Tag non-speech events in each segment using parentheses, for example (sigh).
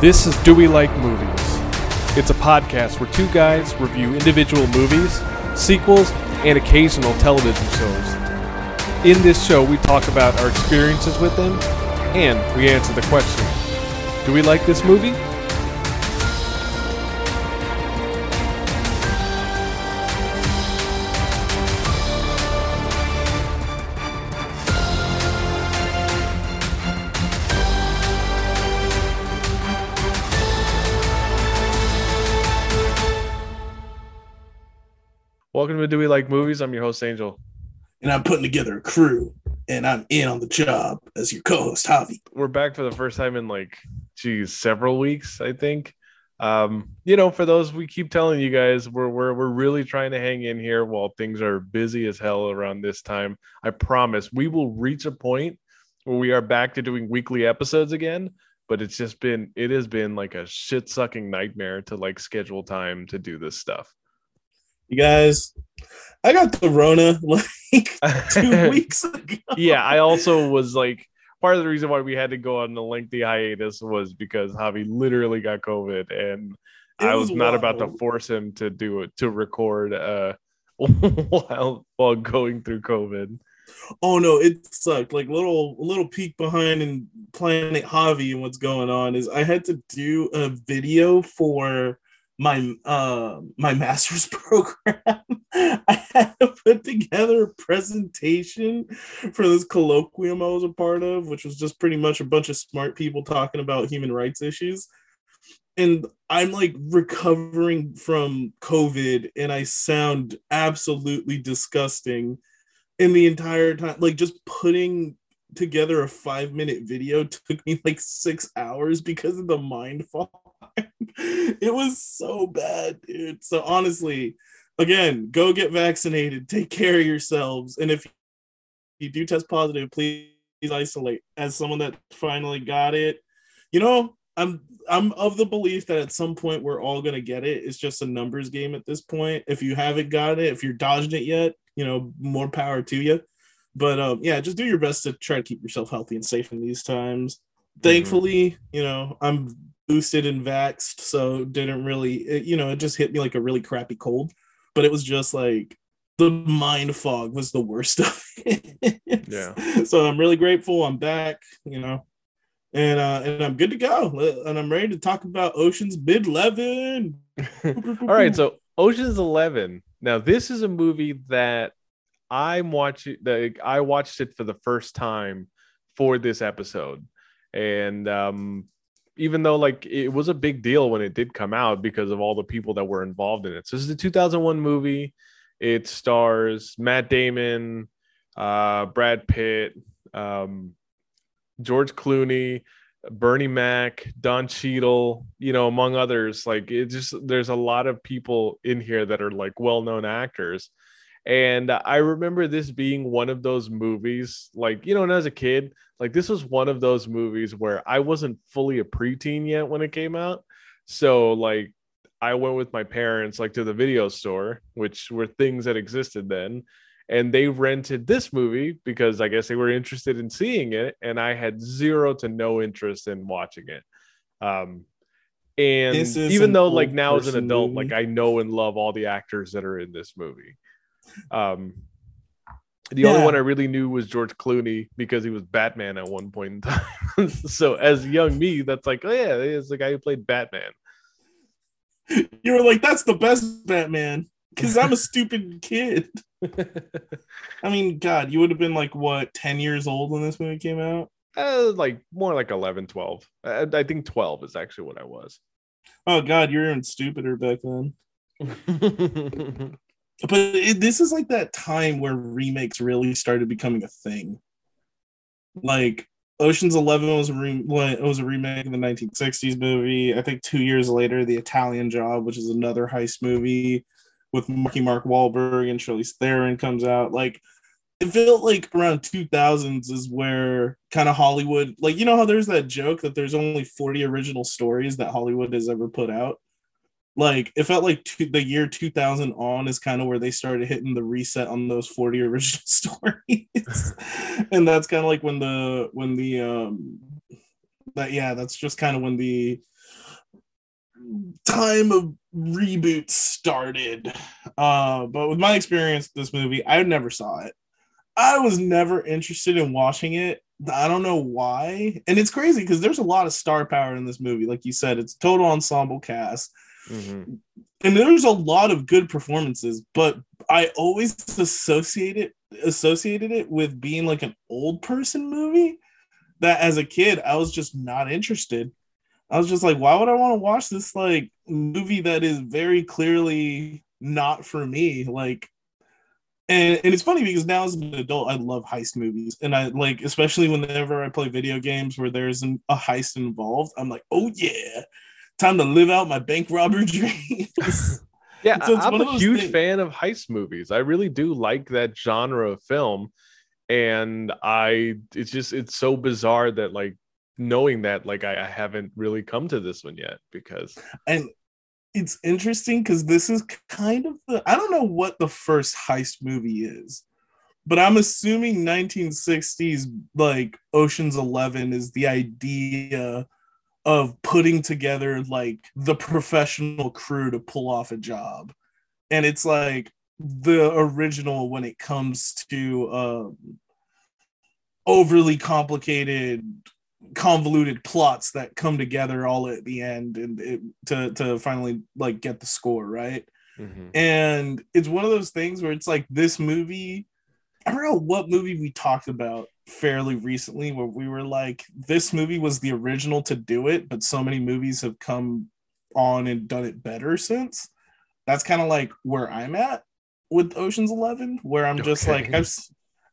This is Do We Like Movies? It's a podcast where two guys review individual movies, sequels, and occasional television shows. In this show, we talk about our experiences with them and we answer the question Do we like this movie? Like Movies? I'm your host, Angel. and I'm putting together a crew, and I'm in on the job as your co-host, Javi. We're back for the first time in like, geez, several weeks, I think. Um, you know, for those we keep telling you guys, we're we're we're really trying to hang in here while things are busy as hell around this time. I promise we will reach a point where we are back to doing weekly episodes again. But it's just been it has been like a shit sucking nightmare to like schedule time to do this stuff. You guys, I got the Rona (laughs) like two (laughs) weeks ago. yeah, I also was like part of the reason why we had to go on the lengthy hiatus was because Javi literally got COVID and It I was, was not about to force him to do it to record uh (laughs) while while going through COVID. Oh no, it sucked. Like little little peek behind in Planet Javi and what's going on is I had to do a video for my uh my master's (laughs) program. I had to put together a presentation for this colloquium I was a part of, which was just pretty much a bunch of smart people talking about human rights issues. And I'm like recovering from COVID and I sound absolutely disgusting in the entire time like just putting together a five minute video took me like six hours because of the mind fog (laughs) it was so bad dude. So honestly again go get vaccinated take care of yourselves and if you do test positive please isolate. As someone that finally got it you know i'm i'm of the belief that at some point we're all to get it. It's just a numbers game at this point. If you haven't got it if you're dodging it yet you know more power to you. But um yeah just do your best to try to keep yourself healthy and safe in these times. Thankfully you know i'm boosted and vaxxed so didn't really it, you know it just hit me like a really crappy cold but it was just like the mind fog was the worst of it (laughs) Yeah. so i'm really grateful i'm back you know and uh and i'm good to go and i'm ready to talk about oceans mid 11 (laughs) All right, so Ocean's 11. Now this is a movie that I'm watching that I watched it for the first time for this episode. And um even though like it was a big deal when it did come out because of all the people that were involved in it. So this is a 2001 movie. It stars Matt Damon, uh, Brad Pitt, um, George Clooney, Bernie Mac, Don Cheadle, you know, among others. Like it just there's a lot of people in here that are like well-known actors. And I remember this being one of those movies, like, you know, and as a kid, like this was one of those movies where I wasn't fully a preteen yet when it came out. So like I went with my parents like to the video store, which were things that existed then. And they rented this movie because I guess they were interested in seeing it, and I had zero to no interest in watching it. Um, and even though like now as an adult, movie. like I know and love all the actors that are in this movie. Um, the only one I really knew was George Clooney because he was Batman at one point in time. (laughs) so as young me, that's like, oh yeah, it's the guy who played Batman. you were like that's the best batman because i'm a stupid kid (laughs) I mean, God, you would have been like what, 10 years old when this movie came out? Uh, like more like 11, 12. I, I think 12 is actually what I was. Oh, God, you're even stupider back then. (laughs) But it, this is like that time where remakes really started becoming a thing. Like, Ocean's Eleven was a re- was a remake of the 1960s movie. I think two years later, The Italian Job, which is another heist movie with Marky Mark Wahlberg and Charlize Theron, comes out. Like, it felt like around 2000s is where kind of Hollywood, like, you know how there's that joke that there's only 40 original stories that Hollywood has ever put out? Like, it felt like the year 2000 on is kind of where they started hitting the reset on those 40 original (laughs) stories. and that's kind of like when the, when the, um, that, yeah, that's just kind of when the, time of reboot started. Uh, but with my experience this movie, I never saw it. I was never interested in watching it. I don't know why. And it's crazy because there's a lot of star power in this movie. Like you said, it's total ensemble cast. Mm-hmm. And there's a lot of good performances, but I always associated associated it with being like an old person movie that as a kid I was just not interested. I was just like, why would I want to watch this like movie that is very clearly not for me? Like, and, and it's funny because now as an adult, I love heist movies, and I like especially whenever I play video games where there's an, a heist involved. I'm like, oh yeah, time to live out my bank robber (laughs) dreams. (laughs) yeah, so I'm a huge things. fan of heist movies. I really do like that genre of film, and I it's just it's so bizarre that like knowing that like I, I haven't really come to this one yet because and it's interesting because this is kind of the I don't know what the first heist movie is, but I'm assuming 1960s like Ocean's Eleven is the idea of putting together like the professional crew to pull off a job, and it's like the original when it comes to um, overly complicated convoluted plots that come together all at the end and it, to to finally like get the score right mm-hmm. and it's one of those things where it's like this movie i don't know what movie we talked about fairly recently where we were like this movie was the original to do it but so many movies have come on and done it better since that's kind of like where i'm at with oceans 11 where i'm just okay. like i've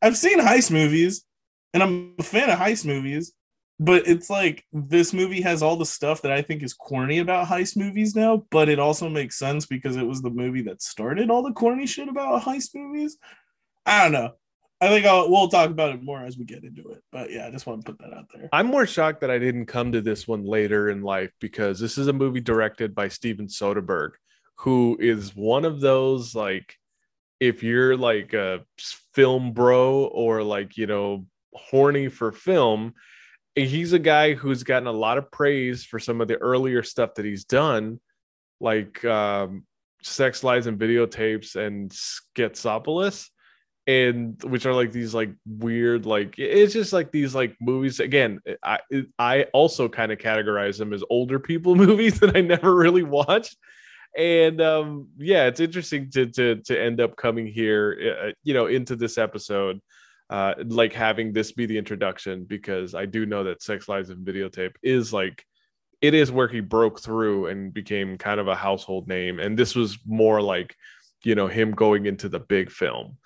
i've seen heist movies and i'm a fan of heist movies but it's like this movie has all the stuff that I think is corny about heist movies now, but it also makes sense because it was the movie that started all the corny shit about heist movies. I don't know. I think I'll, we'll talk about it more as we get into it. But yeah, I just want to put that out there. I'm more shocked that I didn't come to this one later in life because this is a movie directed by Steven Soderbergh, who is one of those like if you're like a film bro or like you know horny for film he's a guy who's gotten a lot of praise for some of the earlier stuff that he's done, like um, Sex Lies and Videotapes and Schizopolis, and which are like these like weird like it's just like these like movies. Again, I I also kind of categorize them as older people (laughs) movies that I never really watched. And um, yeah, it's interesting to to to end up coming here, uh, you know, into this episode uh, like having this be the introduction because I do know that Sex Lies and Videotape is like it is where he broke through and became kind of a household name, and this was more like you know him going into the big film,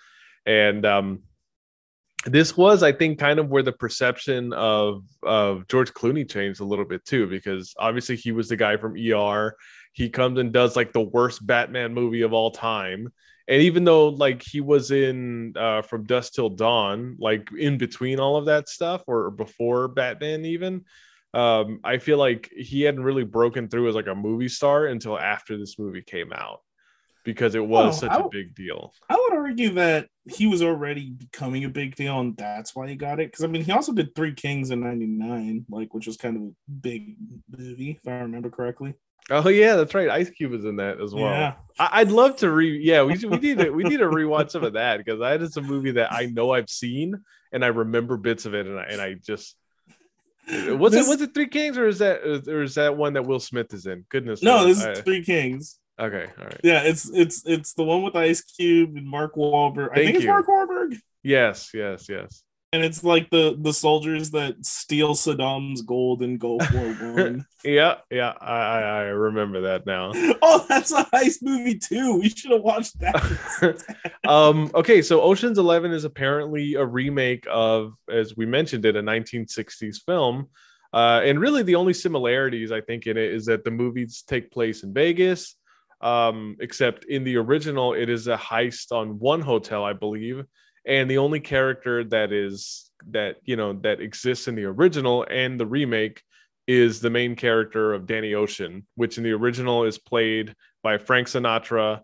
and um, this was I think kind of where the perception of of George Clooney changed a little bit too because obviously he was the guy from ER. He comes and does like the worst Batman movie of all time and even though like he was in uh, from dusk till dawn like in between all of that stuff or before batman even um, i feel like he hadn't really broken through as like a movie star until after this movie came out because it was such a big deal i would argue that he was already becoming a big deal and that's why he got it because i mean he also did three kings in 99 like which was kind of a big movie if i remember correctly Oh yeah, that's right. Ice Cube was in that as well. Yeah. I- would love to re. Yeah, we we need to we need to rewatch some of that because that is a movie that I know I've seen and I remember bits of it and I and I just was this... it was it Three Kings or is that or is that one that Will Smith is in? Goodness. No, this is Three Kings. Okay, all right. Yeah, it's it's it's the one with Ice Cube and Mark Wahlberg. Thank I think you. it's Mark Wahlberg. Yes, yes, yes and it's like the the soldiers that steal Saddam's gold in Gulf War (laughs) One. yeah, yeah, I, I remember that now. (laughs) oh, that's a heist movie too. We should have watched that. (laughs) um, okay, so Ocean's Eleven is apparently a remake of, as we mentioned it, a 1960s film. Uh, and really, the only similarities I think in it is that the movies take place in Vegas. Um, except in the original, it is a heist on one hotel, I believe, and the only character that is that you know that exists in the original and the remake is the main character of Danny Ocean, which in the original is played by Frank Sinatra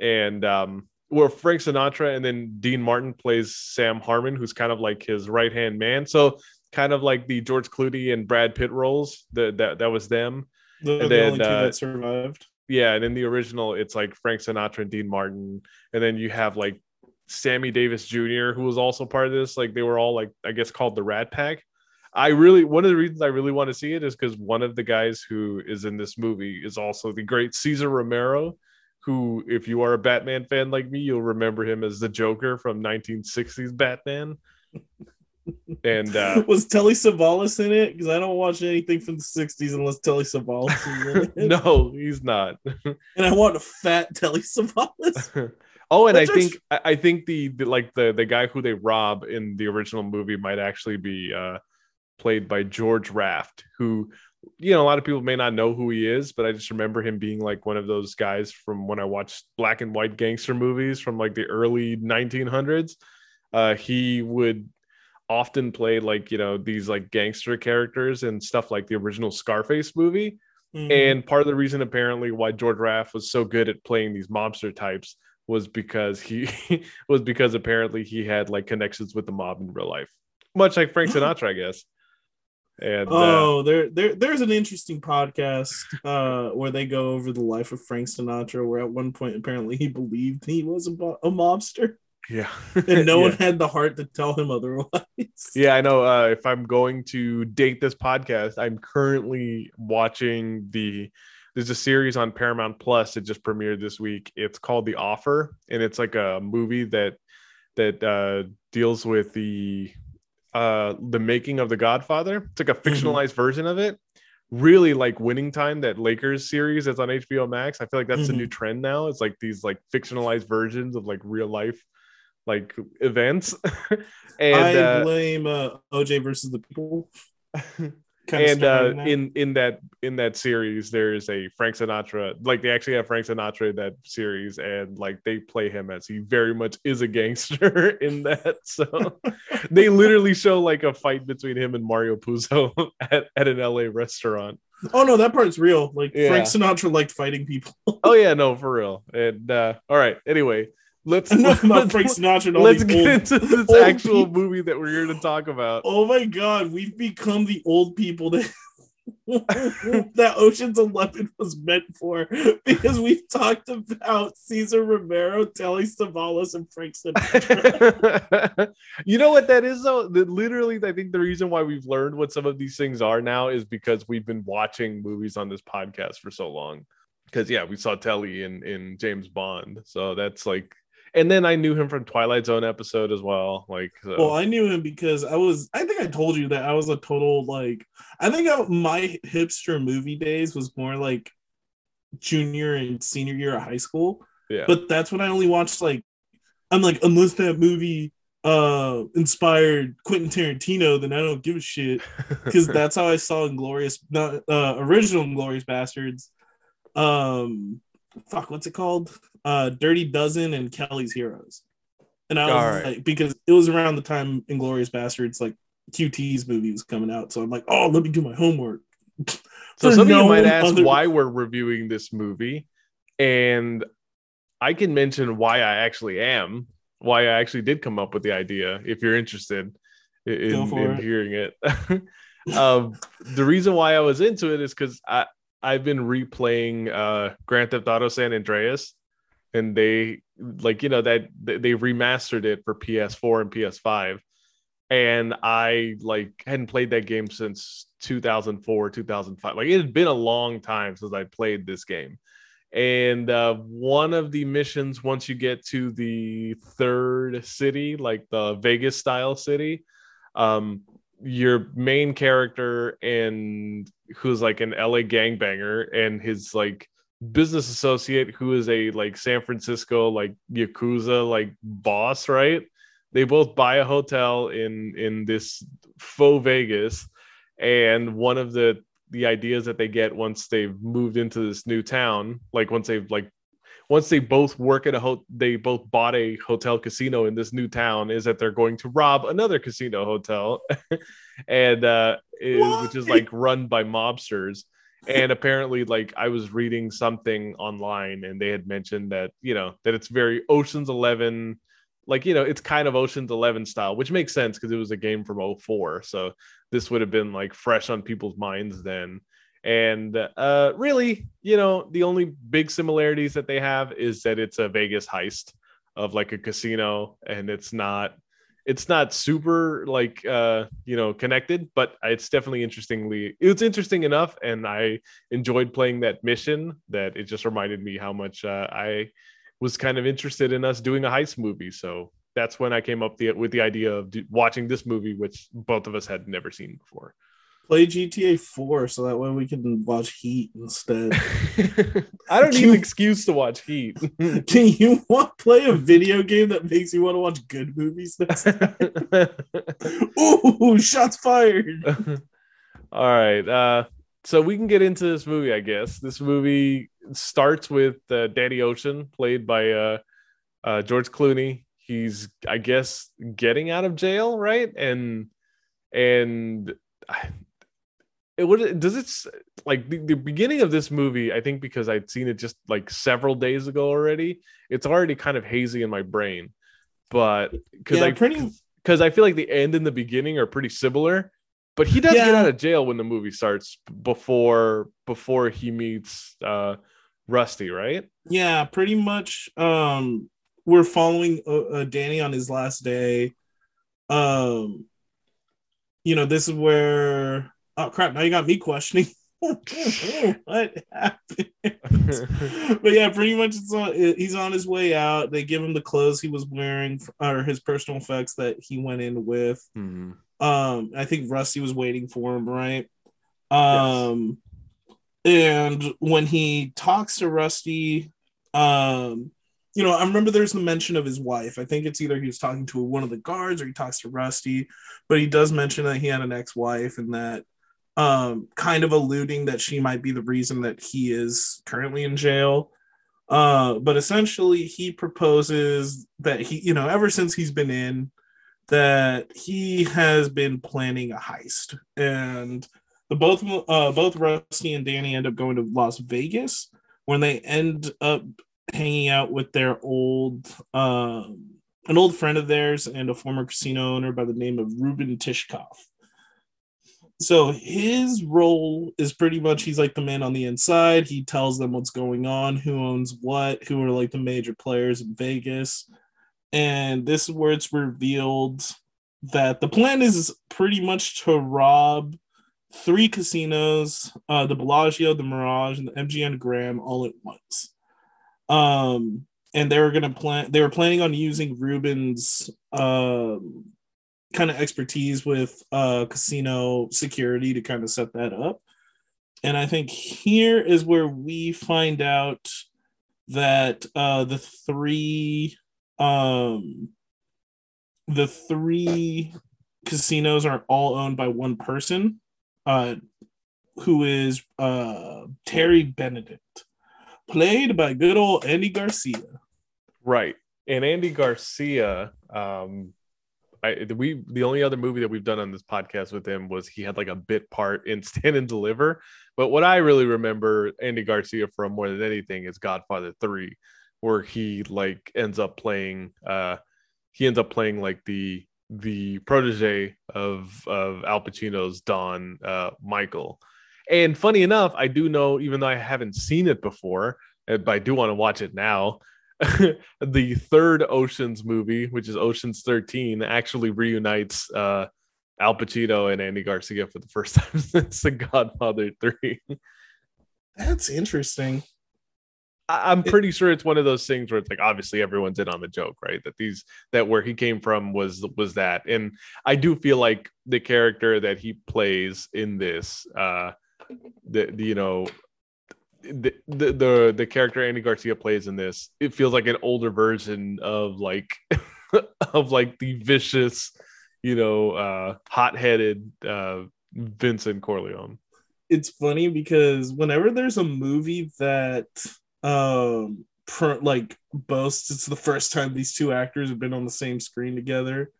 and um well Frank Sinatra and then Dean Martin plays Sam Harmon, who's kind of like his right hand man. So kind of like the George Clooney and Brad Pitt roles. That that that was them. They're And the then, only two uh, that survived. Yeah, and in the original, it's like Frank Sinatra and Dean Martin, and then you have like Sammy Davis Jr., who was also part of this. Like they were all like I guess called the Rat Pack. I really one of the reasons I really want to see it is because one of the guys who is in this movie is also the great Cesar Romero, who, if you are a Batman fan like me, you'll remember him as the Joker from 1960s Batman. And uh, (laughs) was Telly Savalas in it? Because I don't watch anything from the '60s unless Telly Savalas is in (laughs) it. no, he's not. (laughs) and I want a fat Telly Savalas. oh, and I think I I think the, the like the the guy who they rob in the original movie might actually be uh, played by George Raft, who you know a lot of people may not know who he is, but I just remember him being like one of those guys from when I watched black and white gangster movies from like the early 1900s. Uh, he would often played like you know these like gangster characters and stuff like the original Scarface movie. Mhm. And part of the reason, apparently, why George Raft was so good at playing these mobster types was because he (laughs) was because apparently he had like connections with the mob in real life, much like Frank (laughs) Sinatra, I guess. And uh, Oh, there, there, there's an interesting podcast uh, where they go over the life of Frank Sinatra. Where at one point, apparently, he believed he was a, bo- a mobster, yeah, (laughs) and no (laughs) yeah. one had the heart to tell him otherwise. Yeah, I know. Uh, if I'm going to date this podcast, I'm currently watching the. There's a series on Paramount Plus that just premiered this week. It's called The Offer, and it's like a movie that that uh, deals with the uh, the making of The Godfather. It's like a fictionalized version of it. Really like Winning Time, that Lakers series that's on HBO Max. I feel like that's the new trend now. It's like these like fictionalized versions of like real life like events. (laughs) and I uh, blame uh, OJ versus the people. (laughs) and uh, in in that in that series there is a frank sinatra like they actually have frank sinatra in that series and like they play him as he very much is a gangster (laughs) in that so they literally show like a fight between him and mario puzo at, at an la restaurant oh no, that part's real. Like Yeah. Frank Sinatra liked fighting people. oh yeah no for real and uh all right anyway let's (laughs) Enough about Frank Sinatra. And all let's these get old- into this actual people. movie that we're here to talk about Oh my god, we've become the old people that (laughs) that Ocean's Eleven was meant for because we've talked about Cesar Romero, Telly Savalas, and Frank Sinatra. (laughs) you know what that is though? That literally, I think the reason why we've learned what some of these things are now is because we've been watching movies on this podcast for so long. Because yeah, we saw Telly in in James Bond, so that's like. And then I knew him from Twilight Zone episode as well. Like, so. well, I knew him because I was. I think I told you that I was a total like. I think I, my hipster movie days was more like junior and senior year of high school. yeah, but that's when I only watched like I'm like unless that movie uh inspired Quentin Tarantino, then I don't give a shit (laughs) because that's how I saw Inglorious, not uh, original Inglorious Bastards. Um, fuck, what's it called? Uh, Dirty Dozen and Kelly's Heroes. And I was right. like, because it was around the time Inglourious Basterds, like QT's movie was coming out, so I'm like, oh, let me do my homework. So some of you might ask other- why we're reviewing this movie, and I can mention why I actually am, why I actually did come up with the idea. If you're interested in, Go in, for in it. hearing it, (laughs) um, the reason why I was into it is because I I've been replaying uh, Grand Theft Auto San Andreas, and they like you know that they remastered it for PS4 and PS5 and I like hadn't played that game since 2004, 2005. Like it had been a long time since I played this game. And uh, one of the missions, once you get to the third city, like the Vegas style city, um, your main character and who's like an LA gangbanger and his like business associate who is a like San Francisco like yakuza like boss, right? They both buy a hotel in in this faux Vegas, and one of the the ideas that they get once they've moved into this new town, like once they've like once they both work at a hotel, they both bought a hotel casino in this new town is that they're going to rob another casino hotel. (laughs) And uh is, which is like run by mobsters. And apparently like i was reading something online and they had mentioned that you know that it's very oceans 11 like you know it's kind of oceans 11 style which makes sense because it was a game from 04 so this would have been like fresh on people's minds then And uh, really, you know, the only big similarities that they have is that it's a Vegas heist of like a casino, and it's not it's not super like uh you know connected but it's definitely interestingly it's interesting enough and i enjoyed playing that mission that it just reminded me how much uh, i was kind of interested in us doing a heist movie. So that's when i came up the, with the idea of do, watching this movie which both of us had never seen before play GTA 4 so that way we can watch Heat instead. (laughs) I don't need an excuse to watch Heat. (laughs) Can you want play a video game that makes you want to watch good movies next (laughs) Ooh, shots fired. All right. Uh so we can get into this movie, I guess. This movie starts with uh, Danny Ocean, played by uh, uh, George Clooney. He's, I guess, getting out of jail, right? And and it would does it like the, the, beginning of this movie i think because i'd seen it just like several days ago already it's already kind of hazy in my brain. But because yeah, i pretty because i feel like the end and the beginning are pretty similar but he does yeah. get out of jail when the movie starts before before he meets uh rusty right? Yeah pretty much um we're following uh, uh danny on his last day. Um you know this is where oh crap, now you got me questioning. (laughs) what happened? (laughs) but yeah, pretty much it's on, he's on his way out. They give him the clothes he was wearing or his personal effects that he went in with. Mm-hmm. Um, I think Rusty was waiting for him, right? Um, yes. and when he talks to Rusty, um, you know, I remember there's the mention of his wife. I think it's either he was talking to one of the guards or he talks to Rusty, but he does mention that he had an ex-wife and that um, kind of alluding that she might be the reason that he is currently in jail. Uh, but essentially, he proposes that he, you know, ever since he's been in, that he has been planning a heist, and the both uh, both Rusty and Danny end up going to Las Vegas when they end up hanging out with their old um, an old friend of theirs and a former casino owner by the name of Ruben Tishkoff so his role is pretty much he's like the man on the inside. He tells them what's going on, who owns what, who are like the major players in Vegas. And this is where it's revealed that the plan is pretty much to rob three casinos, uh, the Bellagio, the Mirage, and the MGM Grand all at once. Um, and they were gonna plan. They were planning on using Ruben's um, kind of expertise with uh, casino security to kind of set that up. And I think here is where we find out that uh, the three um, the three casinos are all owned by one person, uh, who is uh, Terry Benedict, played by good old Andy Garcia. Right, and Andy Garcia um, I we the only other movie that we've done on this podcast with him was he had like a bit part in (laughs) Stand and Deliver. But what I really remember Andy Garcia from more than anything is Godfather 3, where he like ends up playing uh he ends up playing like the the protege of of Al Pacino's Don uh Michael. And funny enough, I do know, even though I haven't seen it before, but I do want to watch it now. (laughs) the third Ocean's movie, which is Ocean's 13, actually reunites uh, Al Pacino and Andy Garcia for the first (laughs) time since The Godfather 3. That's interesting. I- am pretty sure it's one of those things where it's like obviously everyone's in on the joke, right? That these that where he came from was was that, and I do feel like the character that he plays in this, uh, the, the you know the, the the character Andy Garcia plays in this, it feels like an older version of like (laughs) of like the vicious, you know, uh hot-headed uh Vincent Corleone. It's funny because whenever there's a movie that um like boasts it's the first time these two actors have been on the same screen together,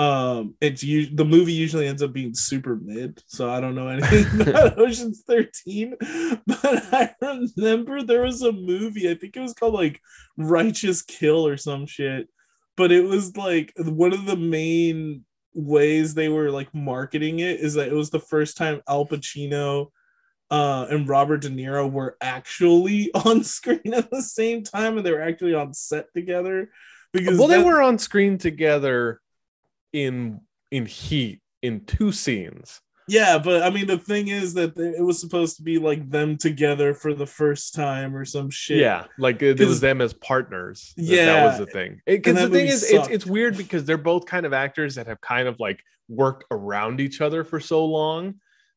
um it's you the movie usually ends up being super mid so i don't know anything (laughs) about (laughs) oceans 13 but i remember there was a movie i think it was called like righteous kill or some shit but it was like one of the main ways they were like marketing it is that it was the first time al pacino uh, and Robert De Niro were actually (laughs) on screen at the same time and they were actually on set together. Because well, that... they were on screen together in in Heat in two scenes. Yeah, but I mean, the thing is that it was supposed to be like them together for the first time or some shit. Yeah, like it, it was them as partners. Yeah, that was the thing. Because the thing is, it's it's weird because they're both kind of actors that have kind of like worked around each other for so long.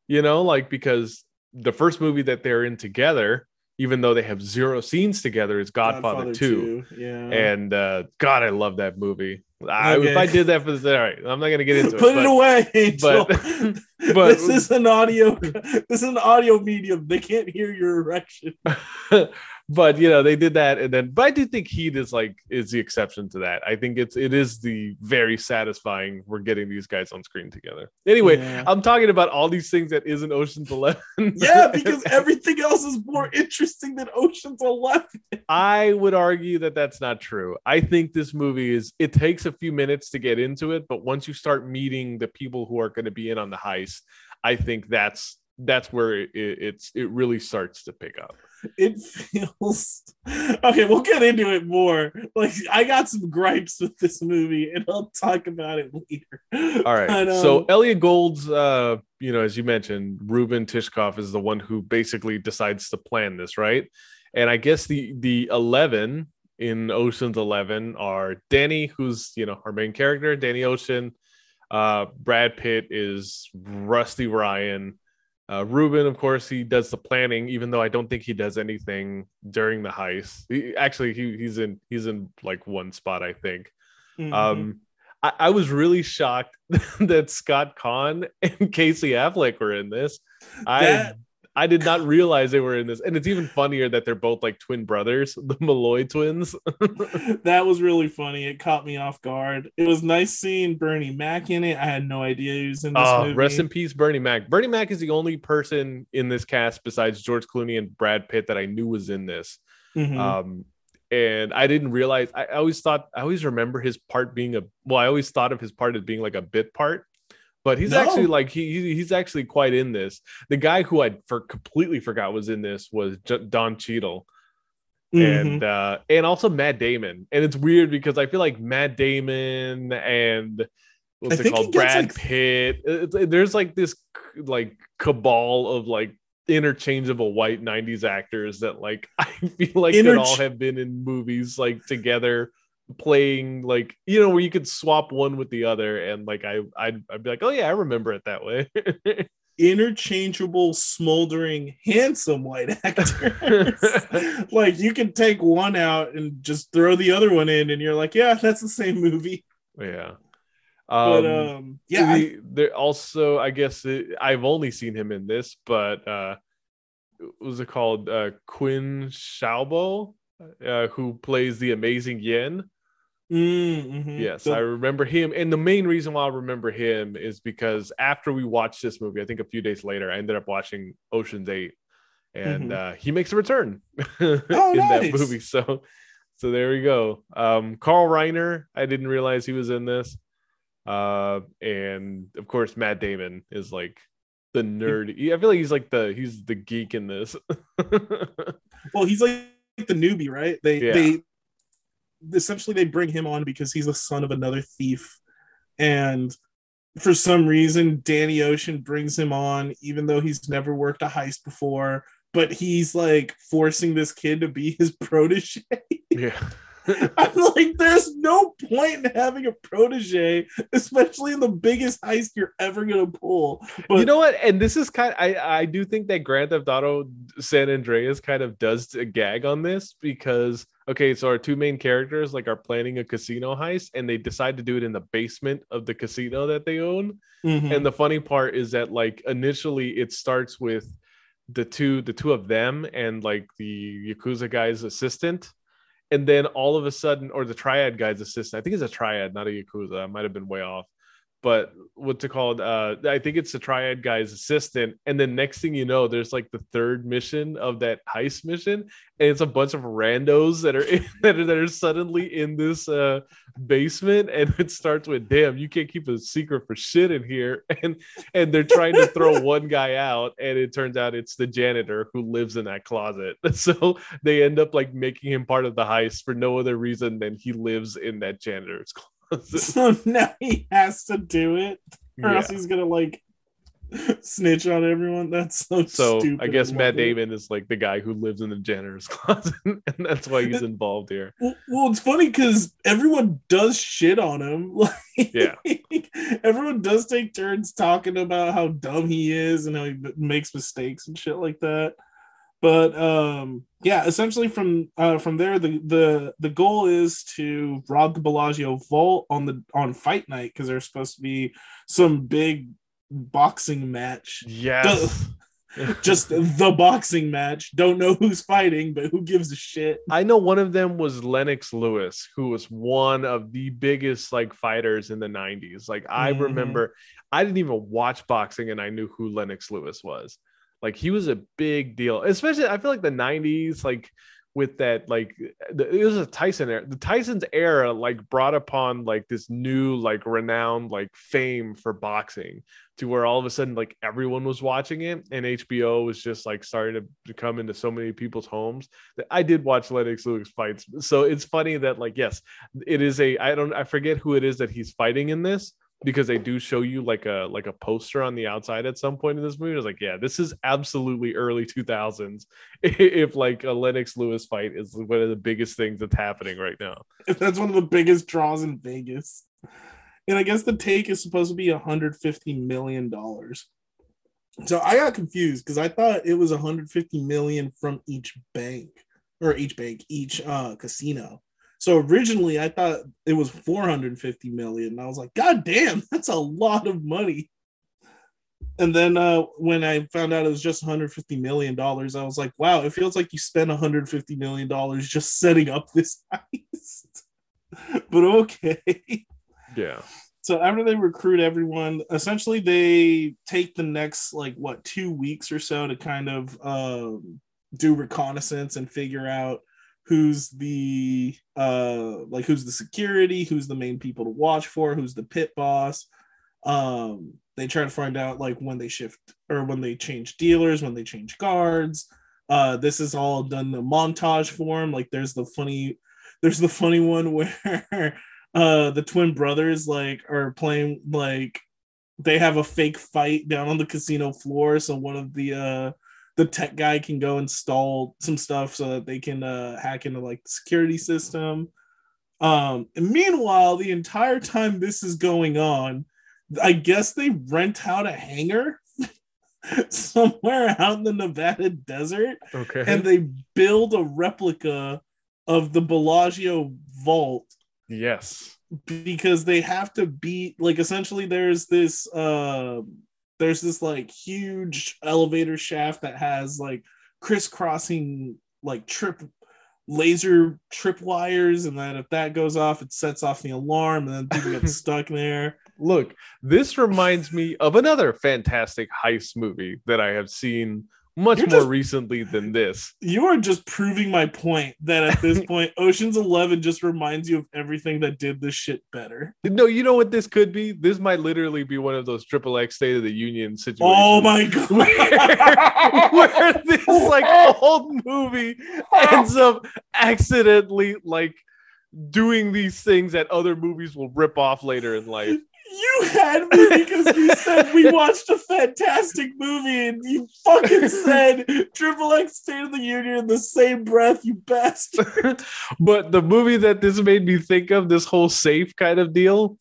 You know, like because the first movie that they're in together even though they have zero scenes together, is Godfather, Godfather 2. 2. Yeah. And uh, God, I love that movie. I, If I did that for the all right, I'm not gonna get into it. Put it away, Angel. (laughs) But, (laughs) but this is an audio. This is an audio medium. They can't hear your erection. (laughs) but you know they did that and then but i do think heat is like is the exception to that. I think it's it is the very satisfying we're getting these guys on screen together. Anyway yeah. i'm talking about all these things that isn't oceans 11 (laughs) yeah (laughs) because everything else is more interesting than oceans 11 i would argue that that's not true. I think this movie is it takes a few minutes to get into it but once you start meeting the people who are going to be in on the heist i think that's that's where it, it's it really starts to pick up it feels okay we'll get into it more. Like i got some gripes with this movie and i'll talk about it later. All right. But, um, so Elliott Gould's, uh you know as you mentioned ruben tishkoff is the one who basically decides to plan this right? And i guess the the 11 in oceans 11 are danny who's you know our main character danny ocean. Uh brad pitt is rusty ryan uh, Ruben, of course, he does the planning, even though I don't think he does anything during the heist. He, actually, he, he's in he's in like one spot, I think. Mm-hmm. Um, I, I, was really shocked (laughs) that Scott Caan and Casey Affleck were in this. That, I I did not realize they were in this, and it's even funnier that they're both like twin brothers, (laughs) the Malloy twins. (laughs) that was really funny. It caught me off guard. It was nice seeing Bernie Mac in it. I had no idea he was in this uh, movie. Rest in peace, Bernie Mac. Bernie Mac is the only person in this cast besides George Clooney and Brad Pitt that I knew was in this. Mm-hmm. Um, and I didn't realize. I always thought. I always remember his part being a. Well, I always thought of his part as being like a bit part but he's no. actually like he he's actually quite in this. The guy who I for completely forgot was in this was J- Don Cheadle. Mm-hmm. And uh and also Matt Damon. And it's weird because I feel like Matt Damon and what's I it called Brad like... Pitt. It's, there's like this like cabal of like interchangeable white 90s actors that like (laughs) I feel like Interch- could all have been in movies like together playing like you know where you could swap one with the other and like I I'd, I'd be like oh yeah I remember it that way. (laughs) Interchangeable, smoldering, handsome white actors. (laughs) like you can take one out and just throw the other one in, and you're like, yeah, that's the same movie. Yeah. Um, but um, yeah, the, there also I guess it, I've only seen him in this, but uh, what was it called? Uh, Qin Shaobo, uh, who plays the amazing Yen. Mm-hmm. Yes, so- I remember him. And the main reason why I remember him is because after we watched this movie, I think a few days later, I ended up watching Ocean's Eight, and mm-hmm. uh, he makes a return (laughs) oh, in nice. that movie. So, so there we go. Um, Carl Reiner, I didn't realize he was in this, uh, and of course Matt Damon is like the nerd. (laughs) I feel like he's like the he's the geek in this. (laughs) well, he's like the newbie, right? They yeah. they essentially they bring him on because he's the son of another thief. And for some reason danny ocean brings him on even though he's never worked a heist before but he's like forcing this kid to be his (laughs) protege. Yeah (laughs) I'm like, there's no point in having a protege, especially in the biggest heist you're ever gonna pull. But you know what? And this is kind of, I I do think that Grand Theft Auto San Andreas kind of does a gag on this because okay, so our two main characters like are planning a casino heist and they decide to do it in the basement of the casino that they own. Mm-hmm. And the funny part is that like initially it starts with the two the two of them and like the yakuza guy's assistant and then all of a sudden or the triad guy's assistant i think it's a triad not a yakuza i might have been way off but what's it called? Uh, I think it's the triad guy's assistant. And then next thing you know, there's like the third mission of that heist mission, and it's a bunch of randos that are (laughs) in, that are, that are suddenly in this uh, basement, and it starts with, "Damn, you can't keep a secret for shit in here," (laughs) and and they're trying to throw (laughs) one guy out, and it turns out it's the janitor who lives in that closet. So they end up like making him part of the heist for no other reason than he lives in that janitor's closet. (laughs) So now he has to do it, or Yeah. else he's gonna like snitch on everyone. That's so, So stupid. I guess Matt. Damon is like the guy who lives in the janitor's (laughs) closet, and that's why he's (laughs) involved here. Well, well, it's funny because everyone does shit on him. Like, Yeah. everyone does take turns talking about how dumb he is and how he makes mistakes and shit like that. But um, yeah, essentially from uh, from there, the the the goal is to rob the Bellagio vault on the on fight night because there's supposed to be some big boxing match Yes. just the boxing match. Don't know who's fighting, but who gives a shit? I know one of them was Lennox Lewis, who was one of the biggest like fighters in the 90s. Like I Mhm. remember I didn't even watch boxing and I knew who Lennox Lewis was. Like he was a big deal, especially I feel like the 90s, like with that, like the, it was a Tyson era. The Tyson's era like brought upon like this new, like renowned, like fame for boxing to where all of a sudden like everyone was watching it and HBO was just like starting to, come into so many people's homes that I did watch Lennox Lewis fights. So it's funny that like yes, it is a I don't I forget who it is that he's fighting in this because they do show you like a like a poster on the outside at some point in this movie. I was like, yeah, this is absolutely early 2000s. (laughs) If like a Lennox Lewis fight is one of the biggest things that's happening right now. That's one of the biggest draws in Vegas. And I guess the take is supposed to be 150 million dollars. So I got confused because I thought it was 150 million from each bank or each bank, each uh casino. So originally I thought it was 450 million. And I was like, God damn, (laughs) that's a lot of money. And then uh, when I found out it was just 150 million dollars, I was like, wow, it feels like you spent 150 million dollars just setting up this (laughs) heist. (laughs) but okay. Yeah. So after they recruit everyone, essentially they take the next like what two weeks or so to kind of um, do reconnaissance and figure out who's the uh like who's the security, who's the main people to watch for, who's the pit boss. Um, they try to find out like when they shift or when they change dealers, when they change guards. Uh, this is all done in montage form. Like there's the funny, there's the funny one (laughs) where uh the twin brothers like are playing like they have a fake fight down on the casino floor so one of the uh the tech guy can go install some stuff so that they can uh hack into like the security system um and meanwhile the entire time this is going on i guess they rent out a hangar (laughs) somewhere out in the nevada desert Okay. and they build a replica of the bellagio vault yes. because they have to beat like essentially there's this uh there's this like huge elevator shaft that has like crisscrossing like trip laser trip wires and then if that goes off it sets off the alarm and then people get (laughs) stuck there. Look, this reminds me of another fantastic heist movie that I have seen much You're more just- recently than this. you are just proving my point that at this (laughs) point oceans 11 just reminds you of everything that did this shit better No, you know what this could be? This might literally be one of those triple X State of the Union oh situations. oh my (laughs) god where, where this like old movie ends up accidentally like doing these things that other movies will rip off later in life. You had me because you said we (laughs) watched a fantastic movie and you fucking said Triple X State of the Union in the same breath, you bastard. (laughs) but the movie that this made me think of, this whole safe kind of deal,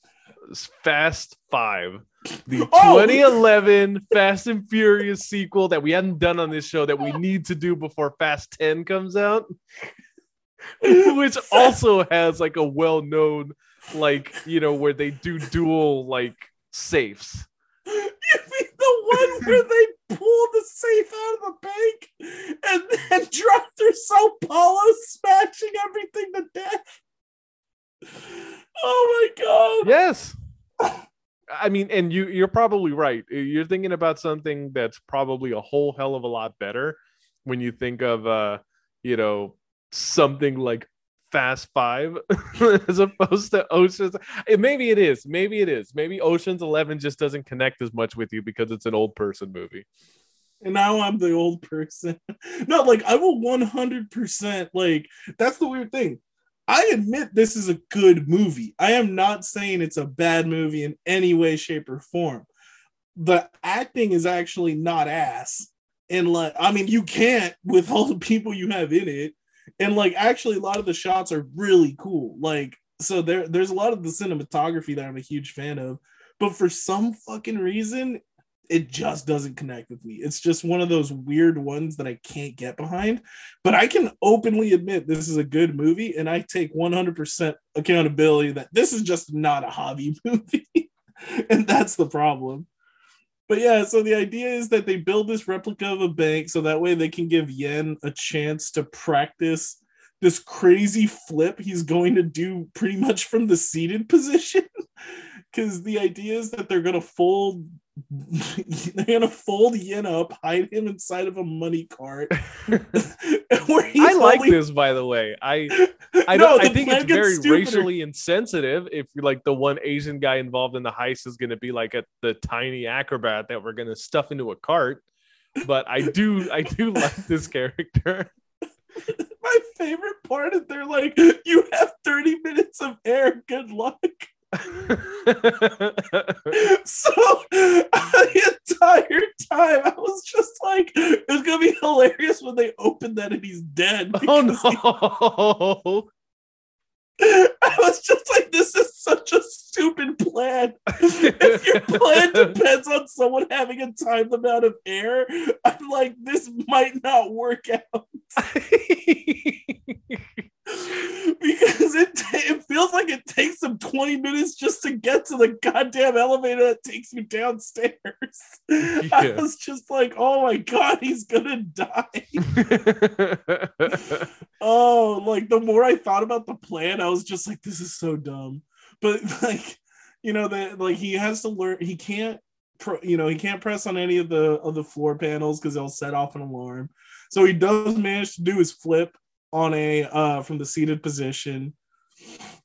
is Fast Five. The (laughs) Oh! 2011 Fast and Furious sequel that we hadn't done on this show that we need to do before Fast 10 comes out, which also has like a well known, like, you know, where they do dual like safes. You mean the one where they pull the safe out of the bank and then (laughs) drop through Sao Paulo, smashing everything to death? Oh my god. Yes. I mean, and you you're probably right. You're thinking about something that's probably a whole hell of a lot better when you think of uh, you know, something like Fast Five (laughs) as opposed to Ocean's. Maybe it is. Maybe it is. Maybe Ocean's Eleven just doesn't connect as much with you because it's an old person movie. And now I'm the old person. (laughs) no, like I will 100% like that's the weird thing. I admit this is a good movie. I am not saying it's a bad movie in any way, shape, or form. The acting is actually not ass. And like, I mean, you can't with all the people you have in it. And like, actually, a lot of the shots are really cool. Like, so there, there's a lot of the cinematography that I'm a huge fan of. But for some fucking reason, it just doesn't connect with me. It's just one of those weird ones that I can't get behind. But I can openly admit this is a good movie, and I take 100% accountability that this is just not a hobby (laughs) movie. and that's the problem. But yeah, so the idea is that they build this replica of a bank so that way they can give Yen a chance to practice this crazy flip he's going to do pretty much from the seated (laughs) position. Because the idea is that they're going to fold (laughs) they're gonna fold Yen up, hide him inside of a money cart. (laughs) (laughs) I like only... this, by the way. I I don't. I think it's very stupider. racially insensitive. If like the one Asian guy involved in the heist is gonna be like a, the tiny acrobat that we're gonna stuff into a cart, but I do I do like this character. My favorite part is they're like, "You have thirty minutes of air. Good luck." (laughs) so the entire time I was just like, it's gonna be hilarious when they open that and he's dead. Oh no. (laughs) I was just like, this is such a stupid plan. if your plan (laughs) depends on someone having a timed amount of air, I'm like, this might not work out because it, it feels like it takes them 20 minutes just to get to the goddamn elevator that takes you downstairs. (laughs) Yeah. I was just like, oh my god, he's gonna die. (laughs) oh, like the more I thought about the plan, I was just like, this is so dumb. But (laughs) like, you know, that like he has to learn he can't pro- you know, he can't press on any of the of the floor panels because they'll set off an alarm. So he does manage to do his flip on a uh, from the seated position.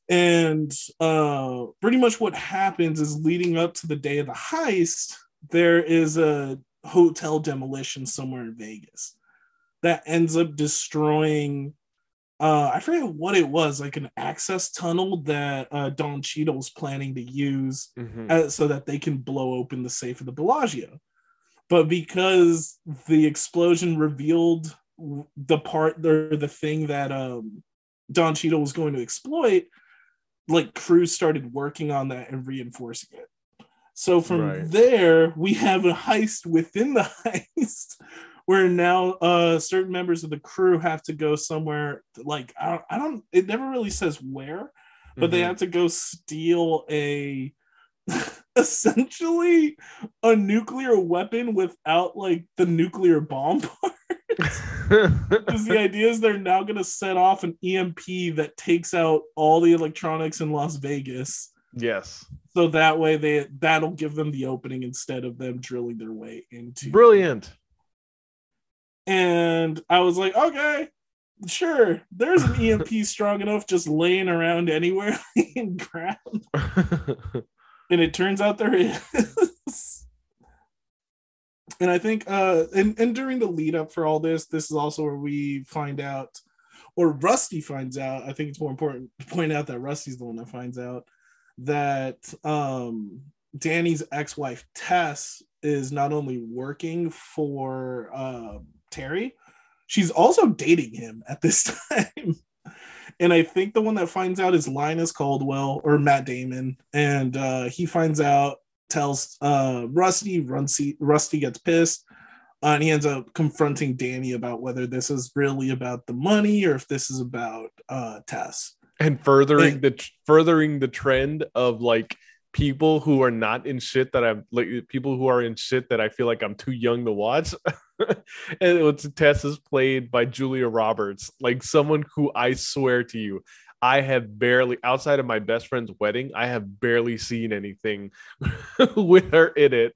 And uh, pretty much what happens is leading up to the day of the heist, there is a hotel demolition somewhere in Vegas that ends up destroying. Uh, I forget what it was, like an access tunnel that uh, Don Cheadle's planning to use mm-hmm. as, so that they can blow open the safe of the Bellagio. But because the explosion revealed the part or the thing that um, Don Cheadle was going to exploit, like crews started working on that and reinforcing it. So from right. there, we have a heist within the (laughs) heist where now uh, certain members of the crew have to go somewhere. Like I don't, I don't it never really says where, but mm-hmm. they have to go steal a (laughs) essentially a nuclear weapon without like the nuclear bomb (laughs) part. (laughs) Because the idea is they're now going to set off an EMP that takes out all the electronics in Las Vegas. Yes. So that way they that'll give them the opening instead of them drilling their way into. Brilliant. And I was like, okay, sure. There's an EMP (laughs) strong enough just laying around anywhere (laughs) in ground. and it turns out there is and I think uh and, and during the lead up for all this, this is also where we find out or Rusty finds out. I think it's more important to point out that Rusty's the one that finds out that um Danny's ex-wife Tess is not only working for uh, Terry, she's also dating him at this (laughs) time. and I think the one that finds out is Linus Caldwell or Matt Damon, and uh, he finds out tells uh, Rusty, Rusty, Rusty gets pissed, uh, and he ends up confronting Danny about whether this is really about the money or if this is about uh, Tess. And furthering and, the furthering the trend of like people who are not in shit that I'm like people who are in shit that I feel like I'm too young to watch. (laughs) and it's Tess is played by Julia Roberts, like someone who I swear to you, I have barely outside of my best friend's wedding, I have barely seen anything (laughs) with her in it.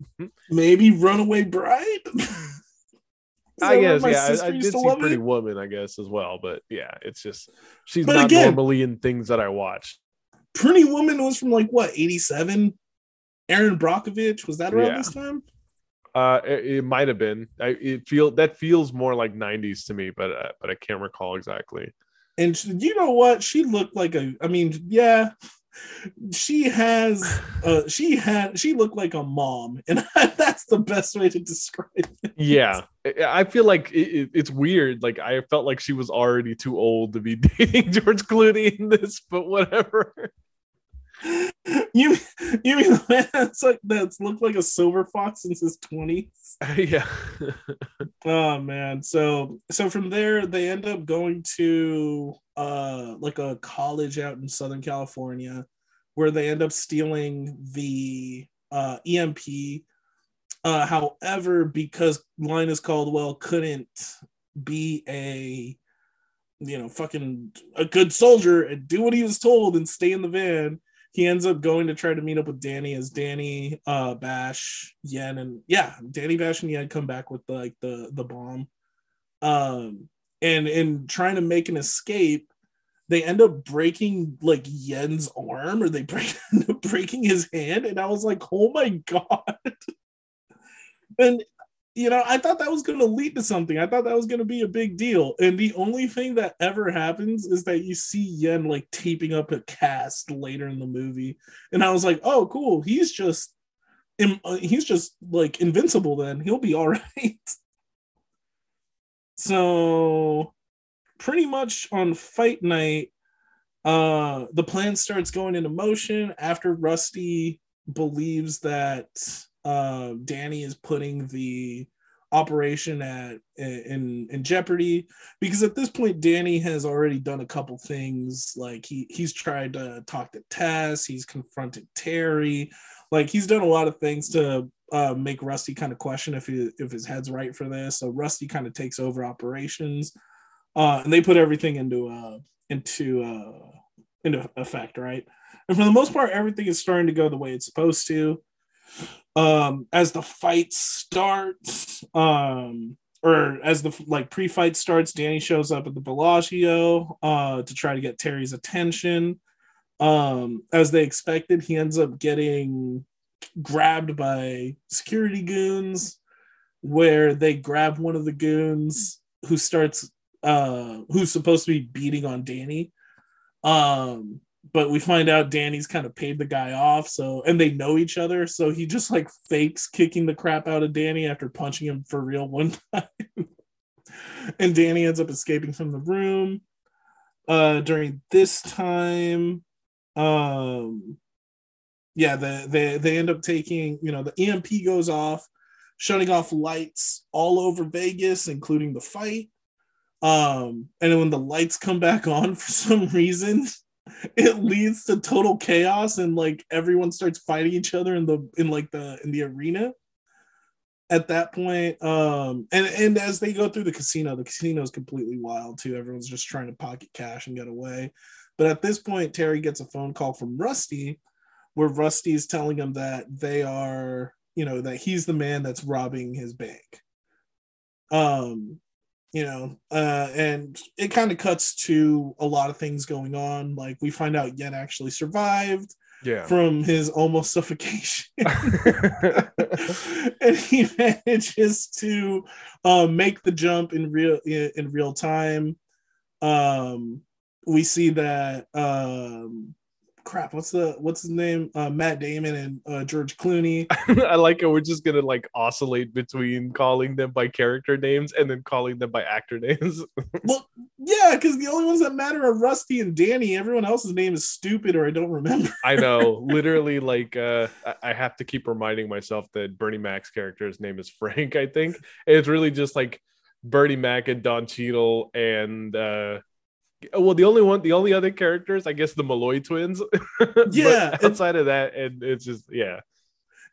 Maybe Runaway Bride. (laughs) I guess, yeah, I, I did see Pretty it? Woman, I guess, as well. But yeah, it's just she's but not again, normally in things that I watch. Pretty Woman was from like what eighty seven. Erin Brockovich was that around yeah. this time? Uh, it, it might have been. I it feel that feels more like '90s to me, but uh, but I can't recall exactly. And she, you know what? She looked like a. I mean, yeah, she has. (sighs) Uh, she had. She looked like a mom, and (laughs) that's the best way to describe it. Yeah, I feel like it, it's weird. Like I felt like she was already too old to be (laughs) dating George Clooney in this, but whatever (laughs) (laughs) you you mean the man that's like that's looked like a silver fox since his 20s (laughs) yeah. Oh man. So so from there they end up going to uh like a college out in southern california where they end up stealing the uh emp uh however because linus caldwell couldn't be a you know fucking a good soldier and do what he was told and stay in the van he ends up going to try to meet up with Danny as Danny, uh, Bash, Yen, and yeah, Danny, Bash, and Yen come back with the, like the the bomb. Um, and in trying to make an escape, they end up breaking like Yen's arm, or they (laughs) break breaking his hand, and I was like, oh my god. (laughs) and you know, I thought that was going to lead to something. I thought that was going to be a big deal. And the only thing that ever happens is that you see Yen like taping up a cast later in the movie. And I was like, oh, cool. He's just, uh, he's just like invincible then. He'll be (laughs) all right. so, pretty much on fight night, uh, the plan starts going into motion after Rusty believes that uh, Danny is putting the operation at in in jeopardy. Because at this point Danny has already done a couple things. Like he he's tried to talk to Tess. He's confronted Terry. Like he's done a lot of things to uh, make Rusty kind of question if he if his head's right for this. So Rusty kind of takes over operations. Uh, and they put everything into uh into uh into effect right? And for the most part everything is starting to go the way it's supposed to um as the fight starts um or as the like pre-fight starts danny shows up at the bellagio uh to try to get terry's attention. Um as they expected he ends up getting grabbed by security goons where they grab one of the goons who starts uh who's supposed to be beating on danny. Um but we find out Danny's kind of paid the guy off. So, and they know each other. So he just like fakes kicking the crap out of Danny after punching him for real one (laughs) time. and Danny ends up escaping from the room. Uh, during this time, um, yeah, the, they, they end up taking, you know, the EMP goes off, shutting off lights all over Vegas, including the fight. Um, and when the lights come back on (laughs) for some reason, it leads to total chaos and like everyone starts fighting each other in the in like the in the arena. At that point um and and as they go through the casino the casino is completely wild too. Everyone's just trying to pocket cash and get away. But at this point terry gets a phone call from rusty where rusty is telling him that they are you know that he's the man that's robbing his bank. Um you know uh and it kind of cuts to a lot of things going on. Like we find out yen actually survived yeah. from his almost suffocation (laughs) (laughs) and he manages to uh, make the jump in real in, in real time. Um we see that um crap what's the what's his name? Uh, matt damon and uh, george clooney. (laughs) I like it we're just gonna like oscillate between calling them by character names and then calling them by actor names. (laughs) Well yeah because the only ones that matter are rusty and danny. Everyone else's name is stupid or i don't remember. (laughs) I know. Literally like uh i have to keep reminding myself that bernie mac's character's name is frank i think. It's really just like bernie mac and don Cheadle and uh well the only one the only other characters i guess the malloy twins (laughs) yeah outside of that and it's just yeah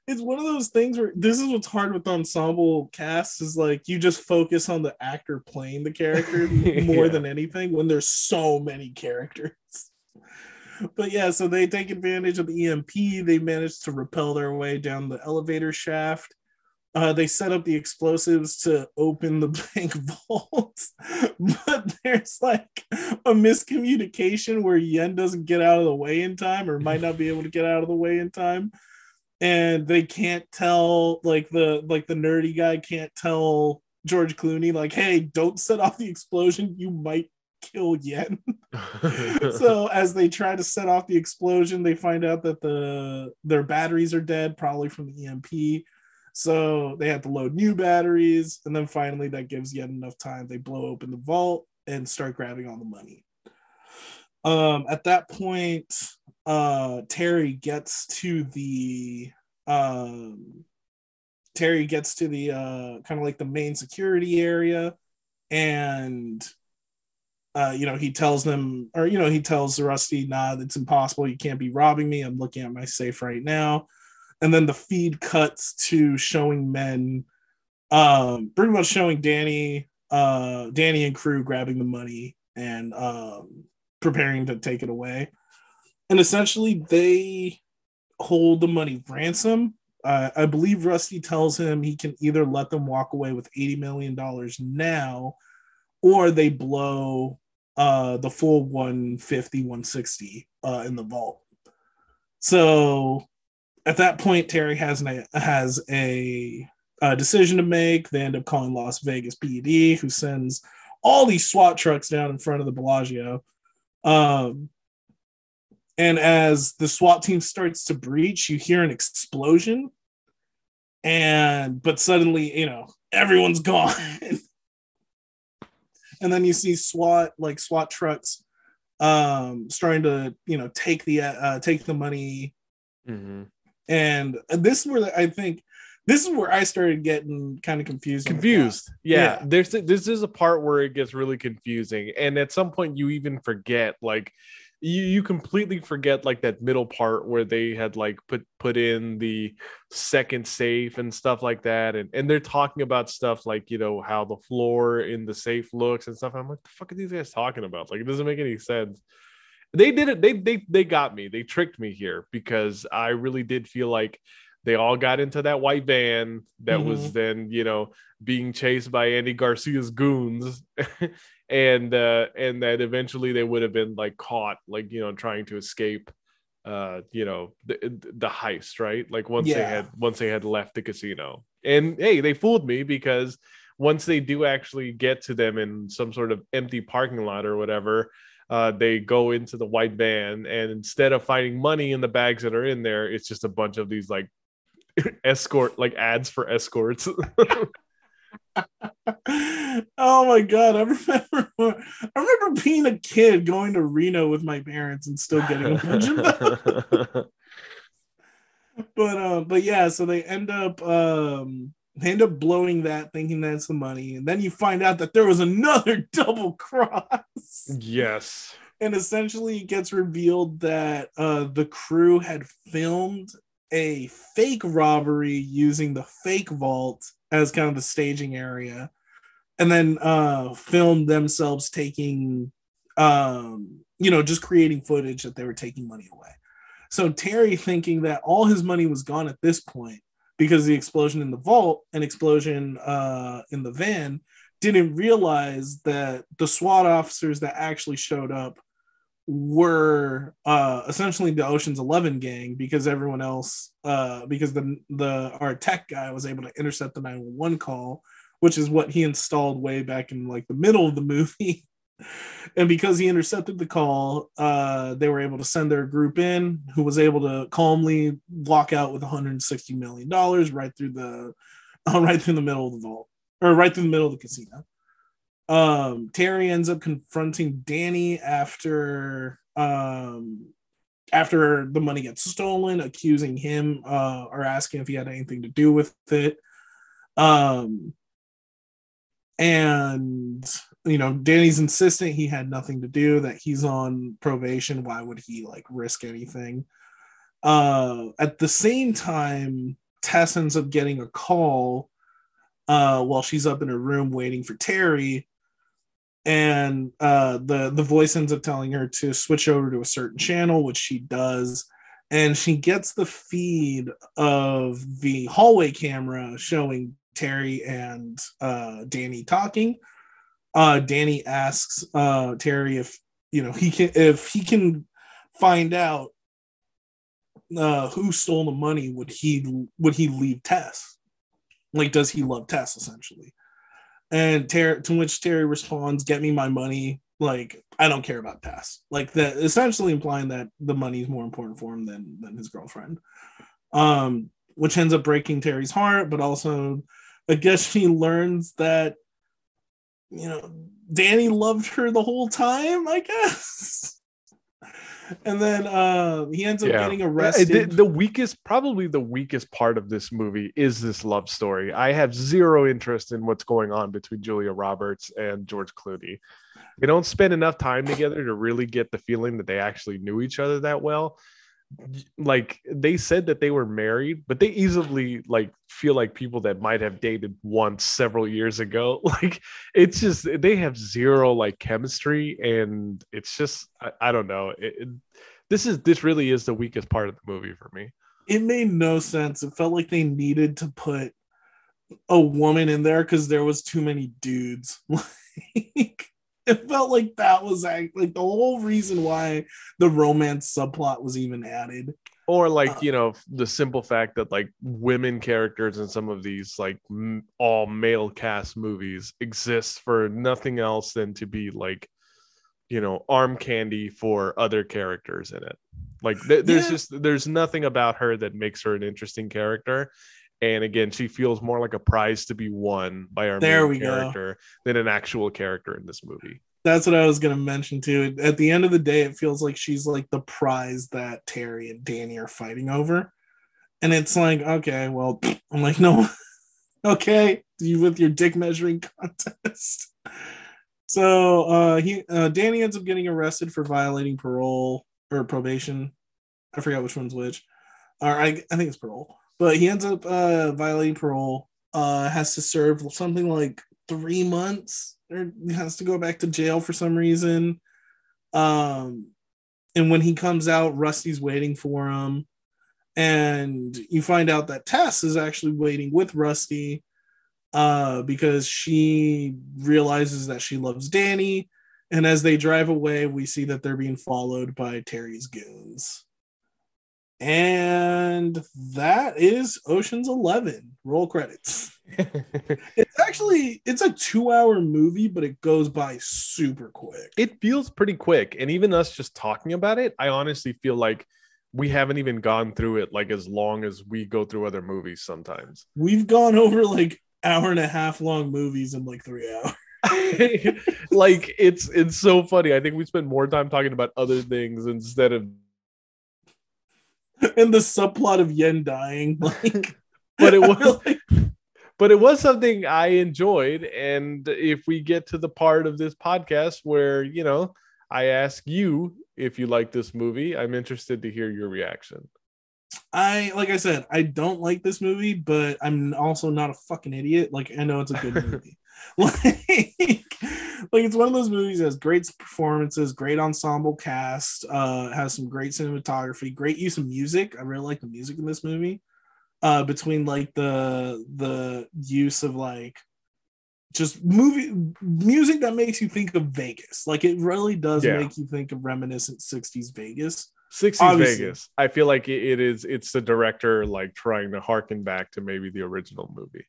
it's one of those things where this is what's hard with ensemble casts is like you just focus on the actor playing the character (laughs) more yeah. than anything when there's so many characters but yeah, so they take advantage of the EMP. They manage to repel their way down the elevator shaft. Uh, they set up the explosives to open the (laughs) bank vault, but there's like a miscommunication where Yen doesn't get out of the way in time, or might not be able to get out of the way in time, and they can't tell like the like the nerdy guy can't tell George Clooney like, hey, don't set off the explosion, you might kill Yen. (laughs) so (laughs) as they try to set off the explosion, they find out that the their batteries are dead, probably from the EMP. So they have to load new batteries, and then finally that gives Yen enough time. They blow open the vault and start grabbing all the money. Um, at that point, uh, Terry gets to the um, Terry gets to the uh, kind of like the main security area, and uh, you know, he tells them, or you know, he tells Rusty, "Nah, it's impossible. You can't be robbing me. I'm looking at my safe right now." And then the feed cuts to showing men, um, pretty much showing Danny, uh, Danny and crew grabbing the money and um, preparing to take it away. And essentially, they hold the money ransom. Uh, I believe Rusty tells him he can either let them walk away with $80 million now or they blow uh, the full 150, 160 uh, in the vault. So at that point, Terry has an, has a, a, decision to make. They end up calling Las Vegas PD, who sends all these SWAT trucks down in front of the Bellagio. Um, and as the SWAT team starts to breach, you hear an explosion. And but suddenly, you know, everyone's (laughs) gone. and then you see SWAT like SWAT trucks um starting to you know take the uh take the money mm-hmm. And this is where i think this is where i started getting kind of confused confused. Yeah. yeah. There's this is a part where it gets really confusing. And at some point you even forget like you you completely forget like that middle part where they had like put put in the second safe and stuff like that. And and they're talking about stuff like you know how the floor in the safe looks and stuff. I'm like the fuck are these guys talking about? Like it doesn't make any sense they did it they they they got me they tricked me here because i really did feel like they all got into that white van that mm-hmm. was then you know being chased by andy garcia's goons (laughs) and uh and that eventually they would have been like caught like you know trying to escape uh you know the the heist right like once yeah. they had once they had left the casino and hey they fooled me because once they do actually get to them in some sort of empty parking lot or whatever uh, they go into the white van and instead of finding money in the bags that are in there it's just a bunch of these like (laughs) escort like ads for escorts (laughs) oh my god, I (laughs) remember I remember being a kid going to Reno with my parents and still getting a bunch of them. but uh, but yeah, so they end up um they end up blowing that thinking that's the money, and then you find out that there was another (laughs) double cross. Yes. And essentially it gets revealed that uh the crew had filmed a fake robbery using the fake vault as kind of the staging area and then uh filmed themselves taking um you know just creating footage that they were taking money away so terry thinking that all his money was gone at this point because the explosion in the vault and explosion uh in the van didn't realize that the SWAT officers that actually showed up were uh, essentially the Ocean's Eleven gang because everyone else, uh, because the the our tech guy was able to intercept the 911 call, which is what he installed way back in like the middle of the (laughs) movie. And because he intercepted the call, uh, they were able to send their group in, who was able to calmly walk out with 160 million dollars right through the, (laughs) uh, right through the middle of the vault, or right through the middle of the casino. Um, Terry ends up confronting Danny after um, after the money gets stolen, accusing him uh, or asking if he had anything to do with it. Um, and you know, Danny's insistent he had nothing to do, that he's on probation. Why would he like risk anything? Uh, at the same time, Tess ends up getting a call uh, while she's up in her room waiting for Terry and uh, the the voice ends up telling her to switch over to a certain channel, which she does, and she gets the feed of the hallway camera showing Terry and uh, Danny talking. Uh, Danny asks uh, Terry if you know he can if he can find out uh, who stole the money. Would he would he leave Tess? Like, does he love Tess essentially? And Terry, to which Terry responds, "Get me my money. Like, I don't care about Tess." Like that, essentially implying that the money is more important for him than than his girlfriend. Um, which ends up breaking Terry's heart, but also, I guess she learns that you know Danny loved her the whole time. I guess. (laughs) and then uh, he ends up Yeah. getting The, arrested. the weakest, probably the weakest part of this movie is this love story. I have zero interest in what's going on between Julia Roberts and George Clooney. They don't spend enough time together to really get the feeling that they actually knew each other that well. Like they said that they were married, but they easily like feel like people that might have dated once several years ago. (laughs) Like it's just they have zero like chemistry, and it's just I, I don't know. It, it- this is this really is the weakest part of the movie for me. it made no sense. It felt like they needed to put a woman in there because there was too many dudes. (laughs) Like (laughs) it felt like that was act- like the whole reason why the romance subplot was even added. Or Uh, like you know the simple fact that like women characters in some of these like m- all male cast movies exist for nothing else than to be like you know arm candy for other characters in it. Like th- there's Yeah. just there's nothing about her that makes her an interesting character. And again, she feels more like a prize to be won by our There main we go. character than an actual character in this movie. That's what I was gonna mention too. At the end of the day, it feels like she's like the prize that Terry and Danny are fighting over. And it's like, okay, well, (sniffs) I'm like, no, (laughs) okay, you with your dick measuring (laughs) contest. So uh he uh Danny ends up getting arrested for violating parole or probation. I forgot which one's which. Or I, I think it's parole. But he ends up uh violating parole, uh has to serve something like three months or has to go back to jail for some reason. Um, and when he comes out, Rusty's waiting for him. And you find out that Tess is actually waiting with Rusty uh, because she realizes that she loves Danny. And as they drive away, we see that they're being followed by Terry's goons. And that is Ocean's 11. Roll credits. (laughs) It's actually it's a 2-hour movie, but it goes by super quick. it feels pretty quick and even us just talking about it i honestly feel like we haven't even gone through it like as long as we go through other movies sometimes (laughs) We've gone over like hour and a half long movies in like 3 hours. (laughs) like it's it's so funny i think we spend more time talking about other things instead of (laughs) and the subplot of Yen dying (laughs) like but it was but it was something i enjoyed and if we get to the part of this podcast where you know i ask you if you like this movie i'm interested to hear your reaction I like I said, I don't like this movie, but I'm also not a fucking idiot. Like I know it's a good (laughs) movie. (laughs) like, like it's one of those movies that has great performances, great ensemble cast, uh, has some great cinematography, great use of music. I really like the music in this movie. Uh, between like the the use of like just movie music that makes you think of Vegas. Like it really does Yeah. make you think of reminiscent 60s Vegas. 60s Obviously. Vegas. I feel like it, it is it's the director like trying to harken back to maybe the original movie.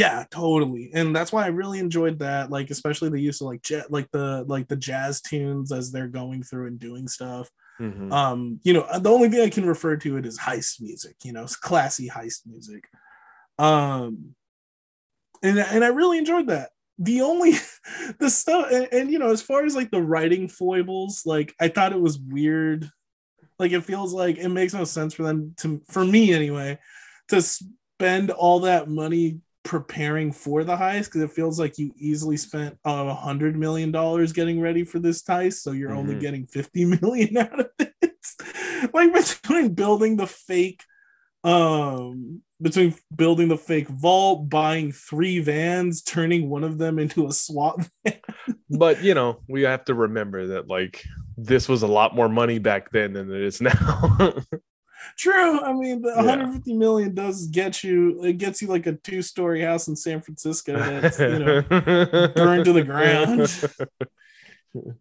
Yeah, totally. And that's why I really enjoyed that, like especially the use of like jet like the like the jazz tunes as they're going through and doing stuff. Mhm. Um, you know, the only thing I can refer to it is heist music, you know, it's (laughs) classy heist music. Um and and I really enjoyed that. The only (laughs) the stuff and, and you know, as far as like the writing foibles, like I thought it was weird. Like it feels like it makes no sense for them to for me anyway to spend all that money preparing for the heist because it feels like you easily spent a hundred million dollars getting ready for this heist, so you're only Mhm. getting 50 (laughs) million out of it. (laughs) like between building the fake Um, between building the fake vault, buying three vans, turning one of them into a SWAT van. but you know, we have to remember that like this was a lot more money back then than it is now. (laughs) True. I mean, the 150 million does get you. It gets you like a two-story house in San Francisco that's you know (laughs) burned to the ground. (laughs)